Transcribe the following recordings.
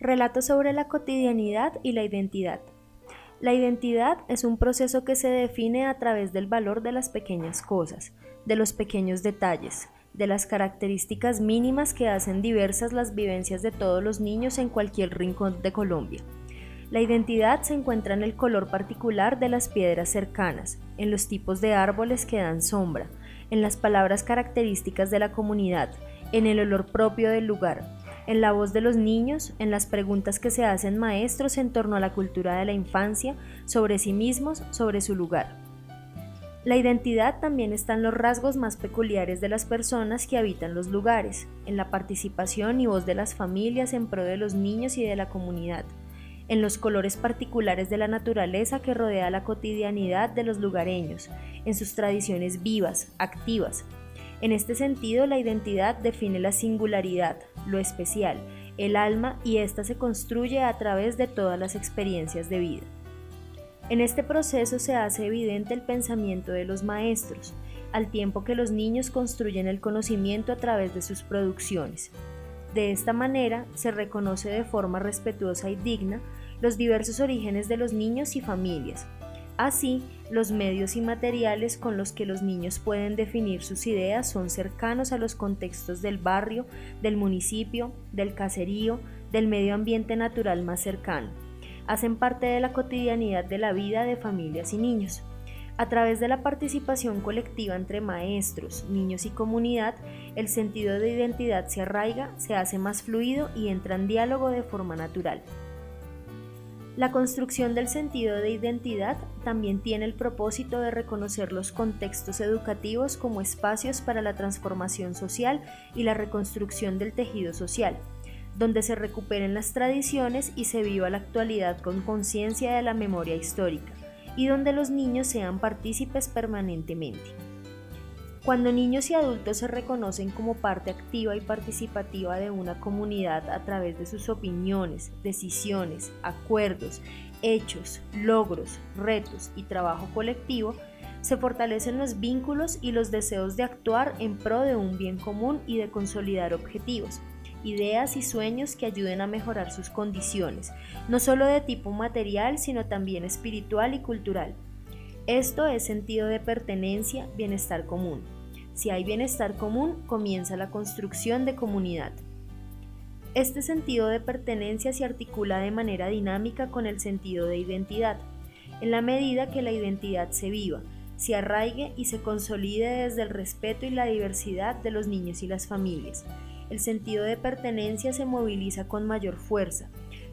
Relato sobre la cotidianidad y la identidad. La identidad es un proceso que se define a través del valor de las pequeñas cosas, de los pequeños detalles, de las características mínimas que hacen diversas las vivencias de todos los niños en cualquier rincón de Colombia. La identidad se encuentra en el color particular de las piedras cercanas, en los tipos de árboles que dan sombra, en las palabras características de la comunidad, en el olor propio del lugar, en la voz de los niños, en las preguntas que se hacen maestros en torno a la cultura de la infancia, sobre sí mismos, sobre su lugar. La identidad también está en los rasgos más peculiares de las personas que habitan los lugares, en la participación y voz de las familias en pro de los niños y de la comunidad, en los colores particulares de la naturaleza que rodea la cotidianidad de los lugareños, en sus tradiciones vivas, activas, en este sentido, la identidad define la singularidad, lo especial, el alma y ésta se construye a través de todas las experiencias de vida. En este proceso se hace evidente el pensamiento de los maestros, al tiempo que los niños construyen el conocimiento a través de sus producciones. De esta manera se reconoce de forma respetuosa y digna los diversos orígenes de los niños y familias, Así, los medios y materiales con los que los niños pueden definir sus ideas son cercanos a los contextos del barrio, del municipio, del caserío, del medio ambiente natural más cercano. Hacen parte de la cotidianidad de la vida de familias y niños. A través de la participación colectiva entre maestros, niños y comunidad, el sentido de identidad se arraiga, se hace más fluido y entra en diálogo de forma natural. La construcción del sentido de identidad también tiene el propósito de reconocer los contextos educativos como espacios para la transformación social y la reconstrucción del tejido social, donde se recuperen las tradiciones y se viva la actualidad con conciencia de la memoria histórica, y donde los niños sean partícipes permanentemente. Cuando niños y adultos se reconocen como parte activa y participativa de una comunidad a través de sus opiniones, decisiones, acuerdos, hechos, logros, retos y trabajo colectivo, se fortalecen los vínculos y los deseos de actuar en pro de un bien común y de consolidar objetivos, ideas y sueños que ayuden a mejorar sus condiciones, no solo de tipo material, sino también espiritual y cultural. Esto es sentido de pertenencia, bienestar común. Si hay bienestar común, comienza la construcción de comunidad. Este sentido de pertenencia se articula de manera dinámica con el sentido de identidad, en la medida que la identidad se viva, se arraigue y se consolide desde el respeto y la diversidad de los niños y las familias. El sentido de pertenencia se moviliza con mayor fuerza,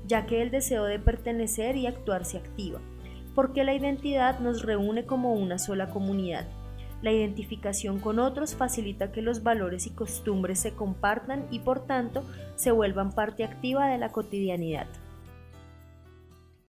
ya que el deseo de pertenecer y actuar se activa porque la identidad nos reúne como una sola comunidad. La identificación con otros facilita que los valores y costumbres se compartan y por tanto se vuelvan parte activa de la cotidianidad.